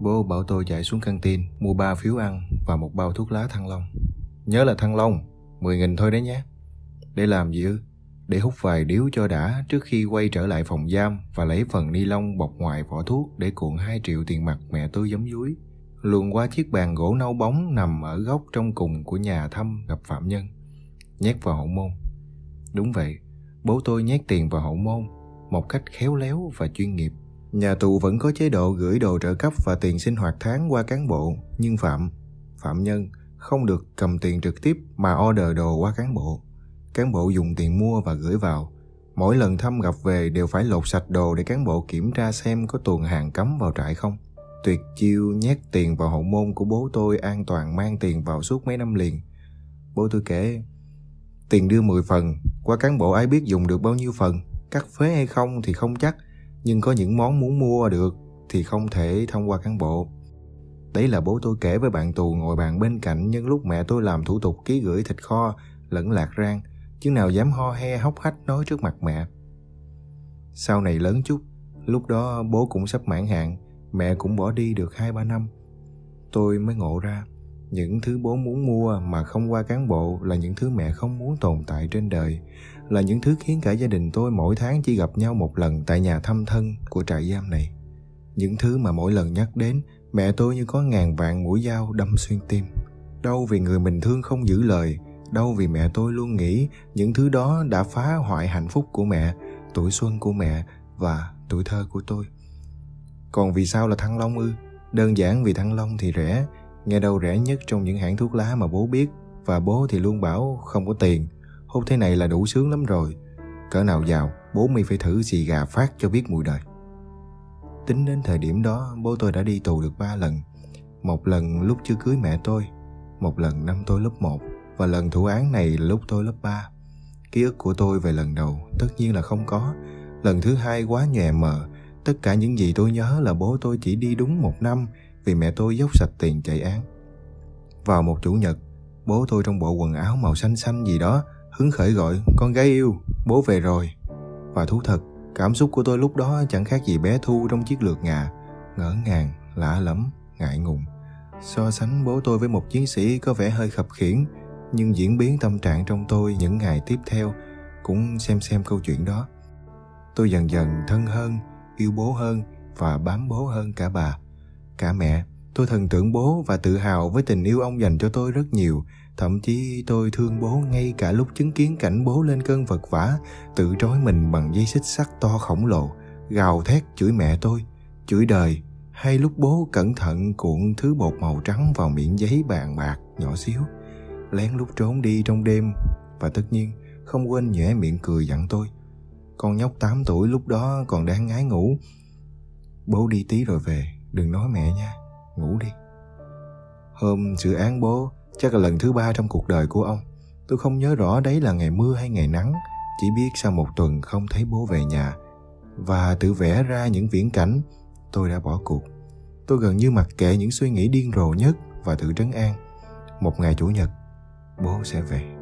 Bố bảo tôi chạy xuống căng tin mua ba phiếu ăn và một bao thuốc lá thăng long. Nhớ là thăng long, 10 nghìn thôi đấy nhé. Để làm gì ư? Để hút vài điếu cho đã trước khi quay trở lại phòng giam và lấy phần ni lông bọc ngoài vỏ thuốc để cuộn 2 triệu tiền mặt mẹ tôi giấm dúi. Luồn qua chiếc bàn gỗ nâu bóng nằm ở góc trong cùng của nhà thăm gặp phạm nhân. Nhét vào hậu môn. Đúng vậy, bố tôi nhét tiền vào hậu môn một cách khéo léo và chuyên nghiệp. Nhà tù vẫn có chế độ gửi đồ trợ cấp và tiền sinh hoạt tháng qua cán bộ, nhưng Phạm, phạm nhân không được cầm tiền trực tiếp mà order đồ qua cán bộ. Cán bộ dùng tiền mua và gửi vào. Mỗi lần thăm gặp về đều phải lột sạch đồ để cán bộ kiểm tra xem có tuần hàng cấm vào trại không. Tuyệt chiêu nhét tiền vào hậu môn của bố tôi an toàn mang tiền vào suốt mấy năm liền. Bố tôi kể, tiền đưa 10 phần, qua cán bộ ai biết dùng được bao nhiêu phần, cắt phế hay không thì không chắc, nhưng có những món muốn mua được thì không thể thông qua cán bộ. Đấy là bố tôi kể với bạn tù ngồi bàn bên cạnh nhân lúc mẹ tôi làm thủ tục ký gửi thịt kho lẫn lạc rang, chứ nào dám ho he hốc hách nói trước mặt mẹ. Sau này lớn chút, lúc đó bố cũng sắp mãn hạn, mẹ cũng bỏ đi được 2-3 năm. Tôi mới ngộ ra, những thứ bố muốn mua mà không qua cán bộ là những thứ mẹ không muốn tồn tại trên đời, là những thứ khiến cả gia đình tôi mỗi tháng chỉ gặp nhau một lần tại nhà thăm thân của trại giam này. Những thứ mà mỗi lần nhắc đến, mẹ tôi như có ngàn vạn mũi dao đâm xuyên tim. Đâu vì người mình thương không giữ lời, đâu vì mẹ tôi luôn nghĩ những thứ đó đã phá hoại hạnh phúc của mẹ, tuổi xuân của mẹ và tuổi thơ của tôi. Còn vì sao là Thăng Long ư? Đơn giản vì Thăng Long thì rẻ, nghe đâu rẻ nhất trong những hãng thuốc lá mà bố biết và bố thì luôn bảo không có tiền. Hút thế này là đủ sướng lắm rồi. Cỡ nào giàu, bố mi phải thử xì gà phát cho biết mùi đời. Tính đến thời điểm đó, bố tôi đã đi tù được ba lần. Một lần lúc chưa cưới mẹ tôi, một lần năm tôi lớp 1 và lần thủ án này là lúc tôi lớp 3. Ký ức của tôi về lần đầu tất nhiên là không có. Lần thứ hai quá nhòe mờ, tất cả những gì tôi nhớ là bố tôi chỉ đi đúng một năm vì mẹ tôi dốc sạch tiền chạy án. Vào một chủ nhật, bố tôi trong bộ quần áo màu xanh xanh gì đó hứng khởi gọi con gái yêu, bố về rồi. Và thú thật, cảm xúc của tôi lúc đó chẳng khác gì bé Thu trong chiếc lượt ngà, ngỡ ngàng, lạ lẫm, ngại ngùng. So sánh bố tôi với một chiến sĩ có vẻ hơi khập khiển, nhưng diễn biến tâm trạng trong tôi những ngày tiếp theo cũng xem xem câu chuyện đó. Tôi dần dần thân hơn, yêu bố hơn và bám bố hơn cả bà, cả mẹ. Tôi thần tượng bố và tự hào với tình yêu ông dành cho tôi rất nhiều. Thậm chí tôi thương bố ngay cả lúc chứng kiến cảnh bố lên cơn vật vã, tự trói mình bằng dây xích sắt to khổng lồ, gào thét chửi mẹ tôi, chửi đời, hay lúc bố cẩn thận cuộn thứ bột màu trắng vào miệng giấy bàn bạc nhỏ xíu, lén lúc trốn đi trong đêm và tất nhiên không quên nhẽ miệng cười dặn tôi. Con nhóc 8 tuổi lúc đó còn đang ngái ngủ. Bố đi tí rồi về, đừng nói mẹ nha, ngủ đi. Hôm dự án bố chắc là lần thứ ba trong cuộc đời của ông. Tôi không nhớ rõ đấy là ngày mưa hay ngày nắng, chỉ biết sau một tuần không thấy bố về nhà và tự vẽ ra những viễn cảnh, tôi đã bỏ cuộc. Tôi gần như mặc kệ những suy nghĩ điên rồ nhất và tự trấn an. Một ngày chủ nhật, bố sẽ về.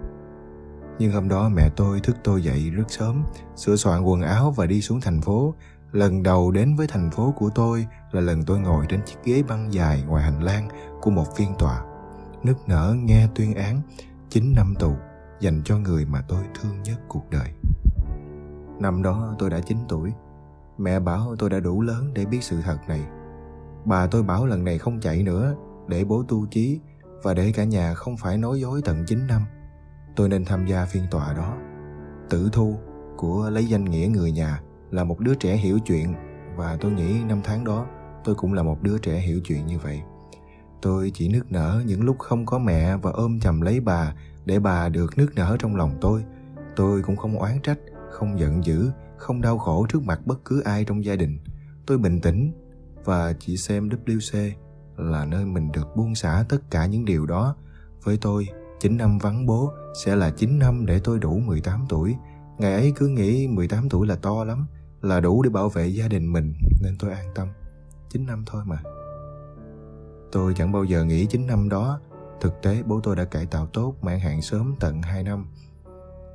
Nhưng hôm đó mẹ tôi thức tôi dậy rất sớm, sửa soạn quần áo và đi xuống thành phố. Lần đầu đến với thành phố của tôi là lần tôi ngồi trên chiếc ghế băng dài ngoài hành lang của một phiên tòa. Nức nở nghe tuyên án 9 năm tù dành cho người mà tôi thương nhất cuộc đời. Năm đó tôi đã 9 tuổi. Mẹ bảo tôi đã đủ lớn để biết sự thật này. Bà tôi bảo lần này không chạy nữa để bố tu chí và để cả nhà không phải nói dối tận 9 năm tôi nên tham gia phiên tòa đó. Tử Thu của lấy danh nghĩa người nhà là một đứa trẻ hiểu chuyện và tôi nghĩ năm tháng đó tôi cũng là một đứa trẻ hiểu chuyện như vậy. Tôi chỉ nức nở những lúc không có mẹ và ôm chầm lấy bà để bà được nức nở trong lòng tôi. Tôi cũng không oán trách, không giận dữ, không đau khổ trước mặt bất cứ ai trong gia đình. Tôi bình tĩnh và chỉ xem WC là nơi mình được buông xả tất cả những điều đó. Với tôi, 9 năm vắng bố sẽ là 9 năm để tôi đủ 18 tuổi. Ngày ấy cứ nghĩ 18 tuổi là to lắm, là đủ để bảo vệ gia đình mình nên tôi an tâm. 9 năm thôi mà. Tôi chẳng bao giờ nghĩ 9 năm đó Thực tế bố tôi đã cải tạo tốt mãn hạn sớm tận 2 năm.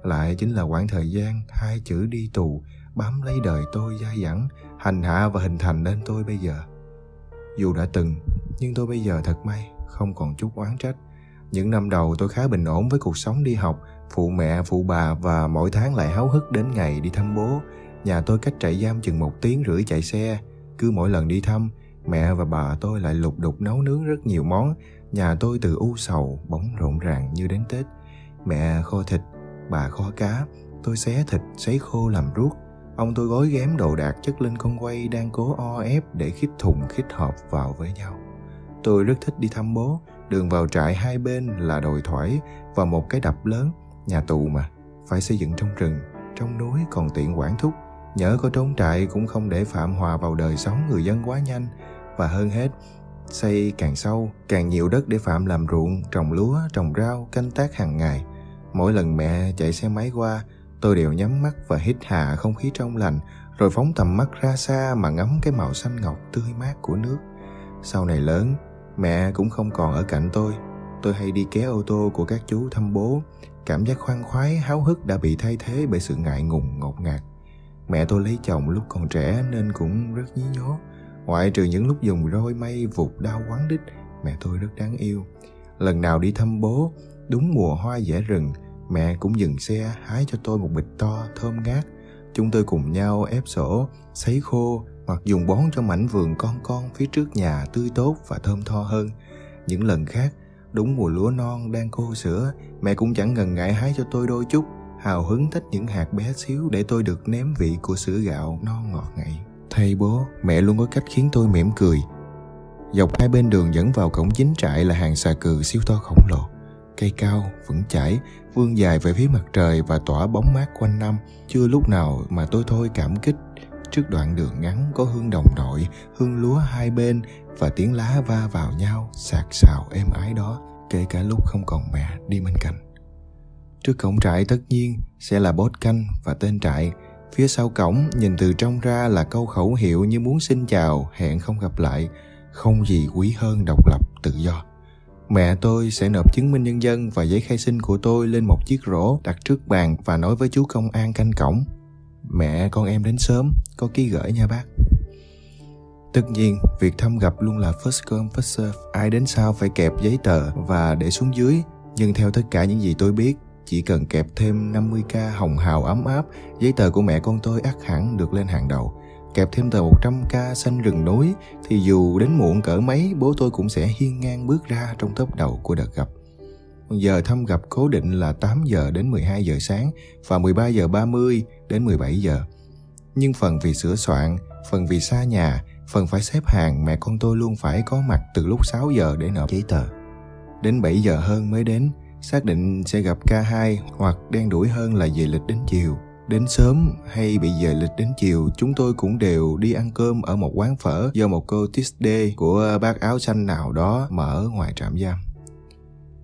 Lại chính là quãng thời gian hai chữ đi tù bám lấy đời tôi dai dẳng, hành hạ và hình thành nên tôi bây giờ. Dù đã từng, nhưng tôi bây giờ thật may, không còn chút oán trách. Những năm đầu tôi khá bình ổn với cuộc sống đi học, phụ mẹ, phụ bà và mỗi tháng lại háo hức đến ngày đi thăm bố. Nhà tôi cách trại giam chừng một tiếng rưỡi chạy xe. Cứ mỗi lần đi thăm, mẹ và bà tôi lại lục đục nấu nướng rất nhiều món. Nhà tôi từ u sầu bóng rộn ràng như đến Tết. Mẹ kho thịt, bà kho cá, tôi xé thịt, sấy khô làm ruốc. Ông tôi gói ghém đồ đạc chất lên con quay đang cố o ép để khít thùng khít hộp vào với nhau. Tôi rất thích đi thăm bố, đường vào trại hai bên là đồi thoải và một cái đập lớn, nhà tù mà, phải xây dựng trong rừng, trong núi còn tiện quản thúc. Nhớ có trốn trại cũng không để phạm hòa vào đời sống người dân quá nhanh, và hơn hết, xây càng sâu, càng nhiều đất để phạm làm ruộng, trồng lúa, trồng rau, canh tác hàng ngày. Mỗi lần mẹ chạy xe máy qua, tôi đều nhắm mắt và hít hà không khí trong lành, rồi phóng tầm mắt ra xa mà ngắm cái màu xanh ngọc tươi mát của nước. Sau này lớn, Mẹ cũng không còn ở cạnh tôi. Tôi hay đi ké ô tô của các chú thăm bố. Cảm giác khoan khoái, háo hức đã bị thay thế bởi sự ngại ngùng, ngột ngạt. Mẹ tôi lấy chồng lúc còn trẻ nên cũng rất nhí nhố. Ngoại trừ những lúc dùng roi mây vụt đau quán đích, mẹ tôi rất đáng yêu. Lần nào đi thăm bố, đúng mùa hoa dẻ rừng, mẹ cũng dừng xe hái cho tôi một bịch to, thơm ngát. Chúng tôi cùng nhau ép sổ, sấy khô, hoặc dùng bón cho mảnh vườn con con phía trước nhà tươi tốt và thơm tho hơn. Những lần khác, đúng mùa lúa non đang khô sữa, mẹ cũng chẳng ngần ngại hái cho tôi đôi chút, hào hứng thích những hạt bé xíu để tôi được nếm vị của sữa gạo non ngọt ngậy. Thầy bố, mẹ luôn có cách khiến tôi mỉm cười. Dọc hai bên đường dẫn vào cổng chính trại là hàng xà cừ siêu to khổng lồ. Cây cao, vững chãi, vươn dài về phía mặt trời và tỏa bóng mát quanh năm. Chưa lúc nào mà tôi thôi cảm kích Trước đoạn đường ngắn có hương đồng đội, hương lúa hai bên và tiếng lá va vào nhau sạc sào êm ái đó, kể cả lúc không còn mẹ đi bên cạnh. Trước cổng trại tất nhiên sẽ là bốt canh và tên trại. Phía sau cổng nhìn từ trong ra là câu khẩu hiệu như muốn xin chào, hẹn không gặp lại. Không gì quý hơn độc lập, tự do. Mẹ tôi sẽ nộp chứng minh nhân dân và giấy khai sinh của tôi lên một chiếc rổ đặt trước bàn và nói với chú công an canh cổng Mẹ con em đến sớm, có ký gửi nha bác. Tất nhiên, việc thăm gặp luôn là first come first serve. Ai đến sau phải kẹp giấy tờ và để xuống dưới. Nhưng theo tất cả những gì tôi biết, chỉ cần kẹp thêm 50k hồng hào ấm áp, giấy tờ của mẹ con tôi ắt hẳn được lên hàng đầu. Kẹp thêm tờ 100k xanh rừng núi, thì dù đến muộn cỡ mấy, bố tôi cũng sẽ hiên ngang bước ra trong tốp đầu của đợt gặp. Giờ thăm gặp cố định là 8 giờ đến 12 giờ sáng và 13 giờ 30 đến 17 giờ. Nhưng phần vì sửa soạn, phần vì xa nhà, phần phải xếp hàng mẹ con tôi luôn phải có mặt từ lúc 6 giờ để nộp giấy tờ. Đến 7 giờ hơn mới đến, xác định sẽ gặp K2 hoặc đen đuổi hơn là về lịch đến chiều. Đến sớm hay bị về lịch đến chiều, chúng tôi cũng đều đi ăn cơm ở một quán phở do một cô Tisday của bác áo xanh nào đó mở ngoài trạm giam.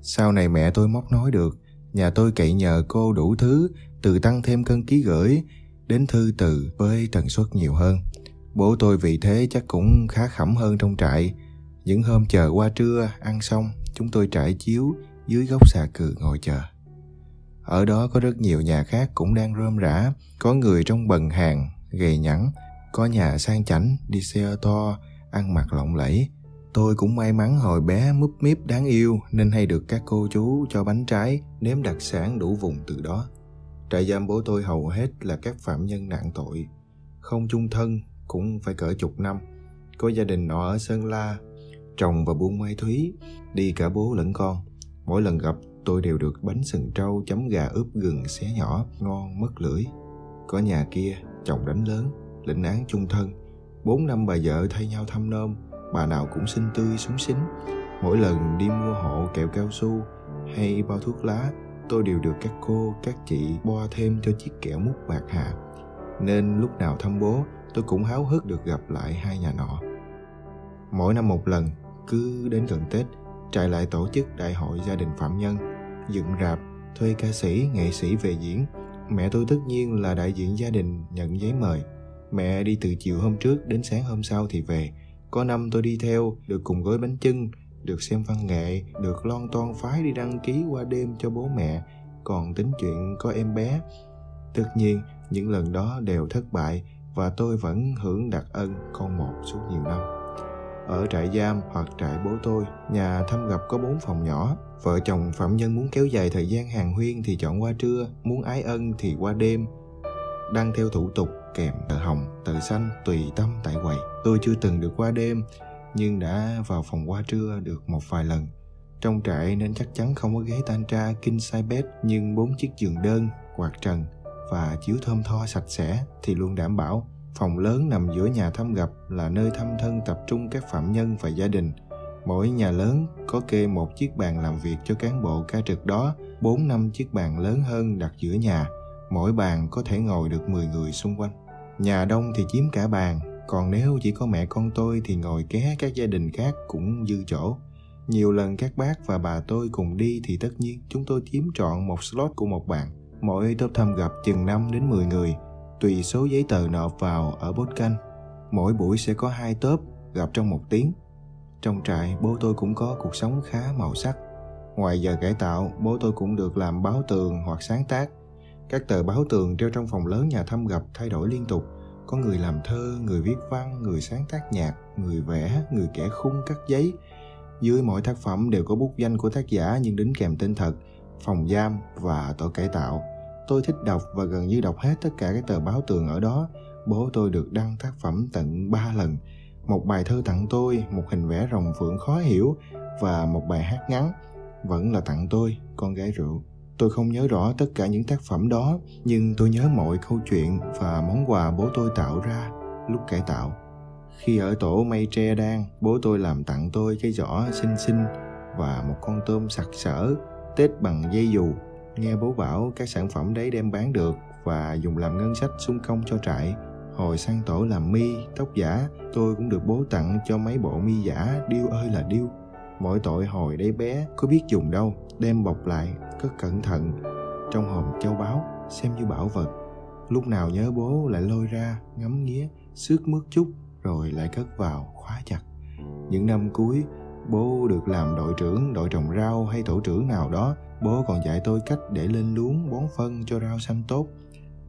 Sau này mẹ tôi móc nói được, nhà tôi cậy nhờ cô đủ thứ, từ tăng thêm cân ký gửi đến thư từ với tần suất nhiều hơn. Bố tôi vì thế chắc cũng khá khẩm hơn trong trại. Những hôm chờ qua trưa, ăn xong, chúng tôi trải chiếu dưới gốc xà cừ ngồi chờ. Ở đó có rất nhiều nhà khác cũng đang rơm rã, có người trong bần hàng, gầy nhẵn, có nhà sang chảnh, đi xe ô to, ăn mặc lộng lẫy, Tôi cũng may mắn hồi bé múp míp đáng yêu nên hay được các cô chú cho bánh trái, nếm đặc sản đủ vùng từ đó. Trại giam bố tôi hầu hết là các phạm nhân nặng tội, không chung thân cũng phải cỡ chục năm. Có gia đình nọ ở Sơn La, chồng và buôn mai thúy, đi cả bố lẫn con. Mỗi lần gặp tôi đều được bánh sừng trâu chấm gà ướp gừng xé nhỏ, ngon mất lưỡi. Có nhà kia, chồng đánh lớn, lĩnh án chung thân. Bốn năm bà vợ thay nhau thăm nôm, bà nào cũng xinh tươi súng xính mỗi lần đi mua hộ kẹo cao su hay bao thuốc lá tôi đều được các cô các chị bo thêm cho chiếc kẹo mút bạc hà. Nên lúc nào thăm bố tôi cũng háo hức được gặp lại hai nhà nọ. Mỗi năm một lần cứ đến gần tết trại lại tổ chức đại hội gia đình phạm nhân dựng rạp thuê ca sĩ nghệ sĩ về diễn. Mẹ tôi tất nhiên là đại diện gia đình nhận giấy mời. Mẹ đi từ chiều hôm trước đến sáng hôm sau thì về. Có năm tôi đi theo, được cùng gói bánh chưng, được xem văn nghệ, được lon ton phái đi đăng ký qua đêm cho bố mẹ, còn tính chuyện có em bé. Tất nhiên, những lần đó đều thất bại và tôi vẫn hưởng đặc ân con một suốt nhiều năm. Ở trại giam hoặc trại bố tôi, nhà thăm gặp có bốn phòng nhỏ. Vợ chồng phạm nhân muốn kéo dài thời gian hàng huyên thì chọn qua trưa, muốn ái ân thì qua đêm. Đăng theo thủ tục kèm tờ hồng, tờ xanh tùy tâm tại quầy. Tôi chưa từng được qua đêm, nhưng đã vào phòng qua trưa được một vài lần. Trong trại nên chắc chắn không có ghế tantra kinh sai bed nhưng bốn chiếc giường đơn, quạt trần và chiếu thơm tho sạch sẽ thì luôn đảm bảo phòng lớn nằm giữa nhà thăm gặp là nơi thăm thân tập trung các phạm nhân và gia đình. Mỗi nhà lớn có kê một chiếc bàn làm việc cho cán bộ ca trực đó, bốn năm chiếc bàn lớn hơn đặt giữa nhà. Mỗi bàn có thể ngồi được 10 người xung quanh. Nhà đông thì chiếm cả bàn, còn nếu chỉ có mẹ con tôi thì ngồi ké các gia đình khác cũng dư chỗ. Nhiều lần các bác và bà tôi cùng đi thì tất nhiên chúng tôi chiếm trọn một slot của một bàn. Mỗi top thăm gặp chừng 5 đến 10 người, tùy số giấy tờ nộp vào ở bốt canh. Mỗi buổi sẽ có hai tớp gặp trong một tiếng. Trong trại, bố tôi cũng có cuộc sống khá màu sắc. Ngoài giờ cải tạo, bố tôi cũng được làm báo tường hoặc sáng tác. Các tờ báo tường treo trong phòng lớn nhà thăm gặp thay đổi liên tục. Có người làm thơ, người viết văn, người sáng tác nhạc, người vẽ, người kẻ khung cắt giấy. Dưới mỗi tác phẩm đều có bút danh của tác giả nhưng đính kèm tên thật, phòng giam và tổ cải tạo. Tôi thích đọc và gần như đọc hết tất cả các tờ báo tường ở đó. Bố tôi được đăng tác phẩm tận 3 lần. Một bài thơ tặng tôi, một hình vẽ rồng phượng khó hiểu và một bài hát ngắn. Vẫn là tặng tôi, con gái rượu. Tôi không nhớ rõ tất cả những tác phẩm đó, nhưng tôi nhớ mọi câu chuyện và món quà bố tôi tạo ra lúc cải tạo. Khi ở tổ mây tre đan, bố tôi làm tặng tôi cái giỏ xinh xinh và một con tôm sặc sỡ, tết bằng dây dù. Nghe bố bảo các sản phẩm đấy đem bán được và dùng làm ngân sách xung công cho trại. Hồi sang tổ làm mi, tóc giả, tôi cũng được bố tặng cho mấy bộ mi giả, điêu ơi là điêu. Mỗi tội hồi đấy bé, có biết dùng đâu, đem bọc lại, cất cẩn thận, trong hòm châu báu, xem như bảo vật. Lúc nào nhớ bố lại lôi ra, ngắm nghía, xước mướt chút, rồi lại cất vào, khóa chặt. Những năm cuối, bố được làm đội trưởng đội trồng rau hay tổ trưởng nào đó bố còn dạy tôi cách để lên luống bón phân cho rau xanh tốt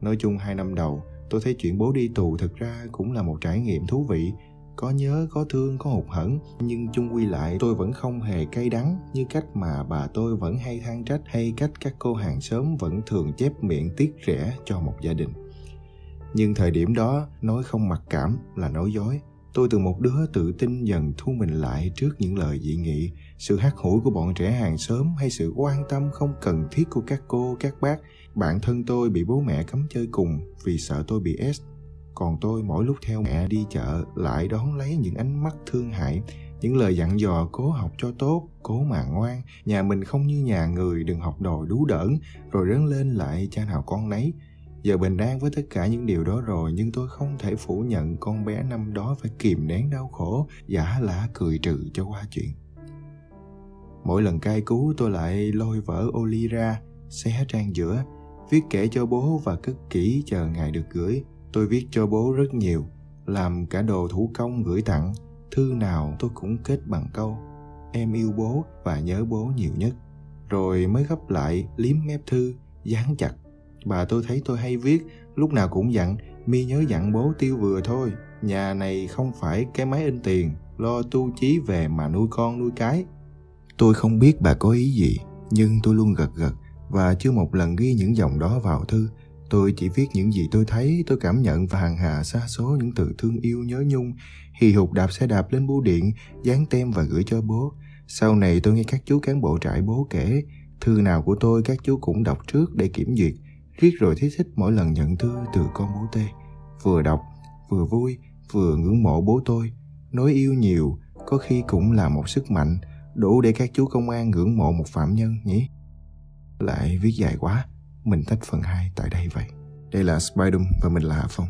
nói chung hai năm đầu tôi thấy chuyện bố đi tù thực ra cũng là một trải nghiệm thú vị có nhớ, có thương, có hụt hẫng, nhưng chung quy lại, tôi vẫn không hề cay đắng như cách mà bà tôi vẫn hay than trách, hay cách các cô hàng xóm vẫn thường chép miệng tiếc rẻ cho một gia đình. Nhưng thời điểm đó, nói không mặc cảm là nói dối. Tôi từ một đứa tự tin dần thu mình lại trước những lời dị nghị, sự hắt hủi của bọn trẻ hàng xóm hay sự quan tâm không cần thiết của các cô, các bác. Bản thân tôi bị bố mẹ cấm chơi cùng vì sợ tôi bị s còn tôi mỗi lúc theo mẹ đi chợ lại đón lấy những ánh mắt thương hại, những lời dặn dò cố học cho tốt, cố mà ngoan. Nhà mình không như nhà người, đừng học đòi đú đỡn rồi lớn lên lại cha nào con nấy. Giờ bình an với tất cả những điều đó rồi, nhưng tôi không thể phủ nhận con bé năm đó phải kìm nén đau khổ, giả lả cười trừ cho qua chuyện. Mỗi lần cai cú tôi lại lôi vở ly ra, xé trang giữa, viết kể cho bố và cất kỹ chờ ngày được gửi tôi viết cho bố rất nhiều, làm cả đồ thủ công gửi tặng, thư nào tôi cũng kết bằng câu, em yêu bố và nhớ bố nhiều nhất. Rồi mới gấp lại, liếm mép thư, dán chặt. Bà tôi thấy tôi hay viết, lúc nào cũng dặn, mi nhớ dặn bố tiêu vừa thôi, nhà này không phải cái máy in tiền, lo tu chí về mà nuôi con nuôi cái. Tôi không biết bà có ý gì, nhưng tôi luôn gật gật và chưa một lần ghi những dòng đó vào thư tôi chỉ viết những gì tôi thấy, tôi cảm nhận và hàng hà xa số những từ thương yêu, nhớ nhung. Hì hục đạp xe đạp lên bưu điện, dán tem và gửi cho bố. Sau này tôi nghe các chú cán bộ trại bố kể, thư nào của tôi các chú cũng đọc trước để kiểm duyệt. Riết rồi thấy thích mỗi lần nhận thư từ con bố tê. Vừa đọc, vừa vui, vừa ngưỡng mộ bố tôi. Nói yêu nhiều, có khi cũng là một sức mạnh, đủ để các chú công an ngưỡng mộ một phạm nhân nhỉ? Lại viết dài quá mình tách phần 2 tại đây vậy. Đây là Spidum và mình là Hạ Phong.